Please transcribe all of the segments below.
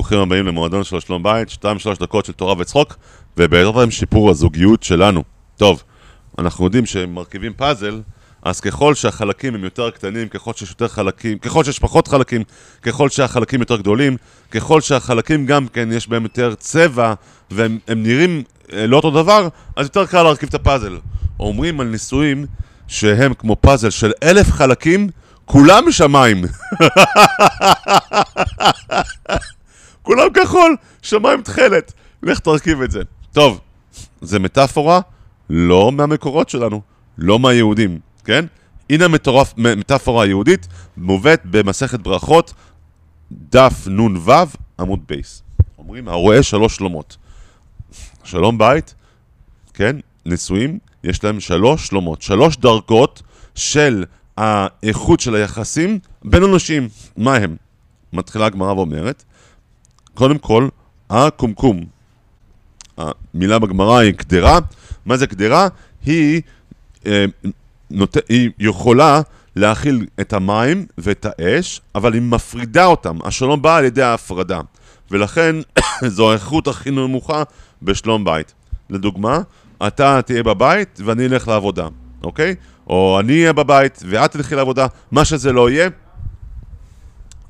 ברוכים הבאים למועדון של שלום בית, 2-3 דקות של תורה וצחוק, ובעזרת השם שיפור הזוגיות שלנו. טוב, אנחנו יודעים שמרכיבים פאזל, אז ככל שהחלקים הם יותר קטנים, ככל שיש יותר חלקים, ככל שיש פחות חלקים, ככל שהחלקים יותר גדולים, ככל שהחלקים גם כן יש בהם יותר צבע, והם נראים אה, לא אותו דבר, אז יותר קל להרכיב את הפאזל. אומרים על ניסויים שהם כמו פאזל של אלף חלקים, כולם משמיים. כולם כחול, שמיים תכלת. לך תרכיב את זה. טוב, זה מטאפורה לא מהמקורות שלנו, לא מהיהודים, כן? הנה המטורף, מטאפורה היהודית, מובאת במסכת ברכות, דף נ"ו, עמוד בייס. אומרים, הרואה שלוש שלומות. שלום בית, כן? נשואים, יש להם שלוש שלומות, שלוש דרגות של האיכות של היחסים בין אנשים. מה הם? מתחילה הגמרא ואומרת, קודם כל, הקומקום. המילה בגמרא היא קדרה. מה זה קדרה? היא, אה, נות... היא יכולה להכיל את המים ואת האש, אבל היא מפרידה אותם. השלום בא על ידי ההפרדה. ולכן זו האיכות הכי נמוכה בשלום בית. לדוגמה, אתה תהיה בבית ואני אלך לעבודה, אוקיי? או אני אהיה בבית ואת תלכי לעבודה, מה שזה לא יהיה,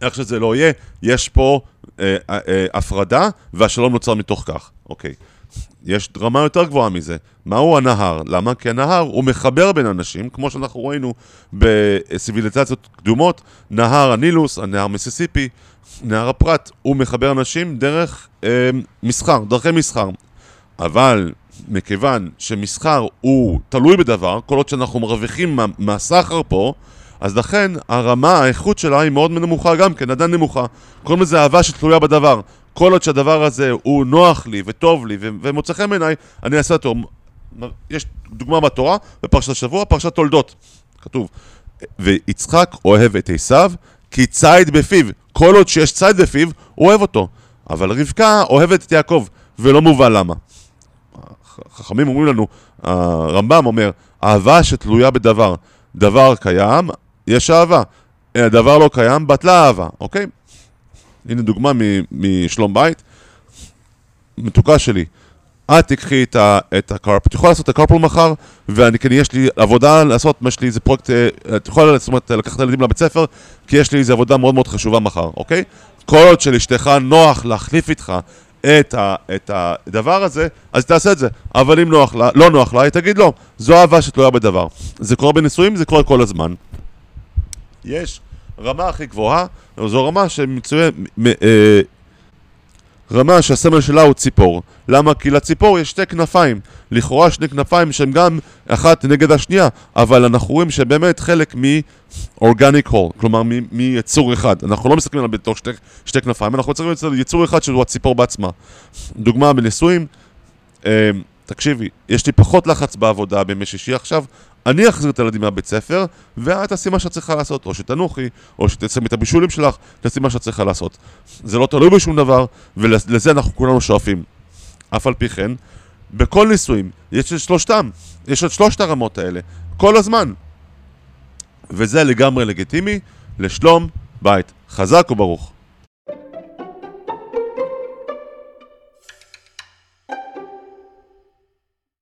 איך שזה לא יהיה, יש פה הפרדה והשלום נוצר מתוך כך, אוקיי. יש רמה יותר גבוהה מזה. מהו הנהר? למה? כי הנהר הוא מחבר בין אנשים, כמו שאנחנו ראינו בסיביליזציות קדומות, נהר הנילוס, הנהר מיסיסיפי, נהר הפרת, הוא מחבר אנשים דרך אה, מסחר, דרכי מסחר. אבל מכיוון שמסחר הוא תלוי בדבר, כל עוד שאנחנו מרוויחים מה, מהסחר פה, אז לכן הרמה, האיכות שלה היא מאוד נמוכה גם כן, עדיין נמוכה. קוראים לזה אהבה שתלויה בדבר. כל עוד שהדבר הזה הוא נוח לי וטוב לי ומוצא חן בעיניי, אני אעשה אותו. יש דוגמה בתורה, בפרשת השבוע, פרשת תולדות. כתוב, ויצחק אוהב את עשיו כי ציד בפיו. כל עוד שיש ציד בפיו, הוא אוהב אותו. אבל רבקה אוהבת את יעקב, ולא מובן למה. חכמים אומרים לנו, הרמב"ם אומר, אהבה שתלויה בדבר. דבר קיים, יש אהבה. דבר לא קיים, בטלה אהבה, אוקיי? הנה דוגמה משלום בית. מתוקה שלי, את תקחי את, הקרפ, את יכולה לעשות את הקרפל מחר, ואני, כן, יש לי עבודה לעשות, יש לי איזה פרויקט, אה, את יכולה זאת אומרת, לקחת את הילדים לבית ספר, כי יש לי איזה עבודה מאוד מאוד חשובה מחר, אוקיי? כל עוד שלאשתך נוח להחליף איתך את, ה, את הדבר הזה, אז תעשה את זה. אבל אם נוח לה, לא נוח לה, היא תגיד לא. זו אהבה שתלויה בדבר. זה קורה בנישואים, זה קורה כל הזמן. יש רמה הכי גבוהה, זו רמה שמצויה... אה, רמה שהסמל שלה הוא ציפור. למה? כי לציפור יש שתי כנפיים. לכאורה שני כנפיים שהן גם אחת נגד השנייה, אבל אנחנו רואים שבאמת חלק מ-organic whole, כלומר מיצור אחד. אנחנו לא מסתכלים עליו בתור שתי, שתי כנפיים, אנחנו צריכים לצאת יצור אחד שהוא הציפור בעצמה. דוגמה בנישואים, אה, תקשיבי, יש לי פחות לחץ בעבודה בימי שישי עכשיו, אני אחזיר את הילדים מהבית ספר, ואת תעשי מה שאת צריכה לעשות, או שתנוחי, או שתעשי את הבישולים שלך, תעשי מה שאת צריכה לעשות. זה לא תלוי בשום דבר, ולזה אנחנו כולנו שואפים. אף על פי כן, בכל נישואים יש את שלושתם, יש את שלושת הרמות האלה, כל הזמן. וזה לגמרי לגיטימי לשלום בית. חזק וברוך.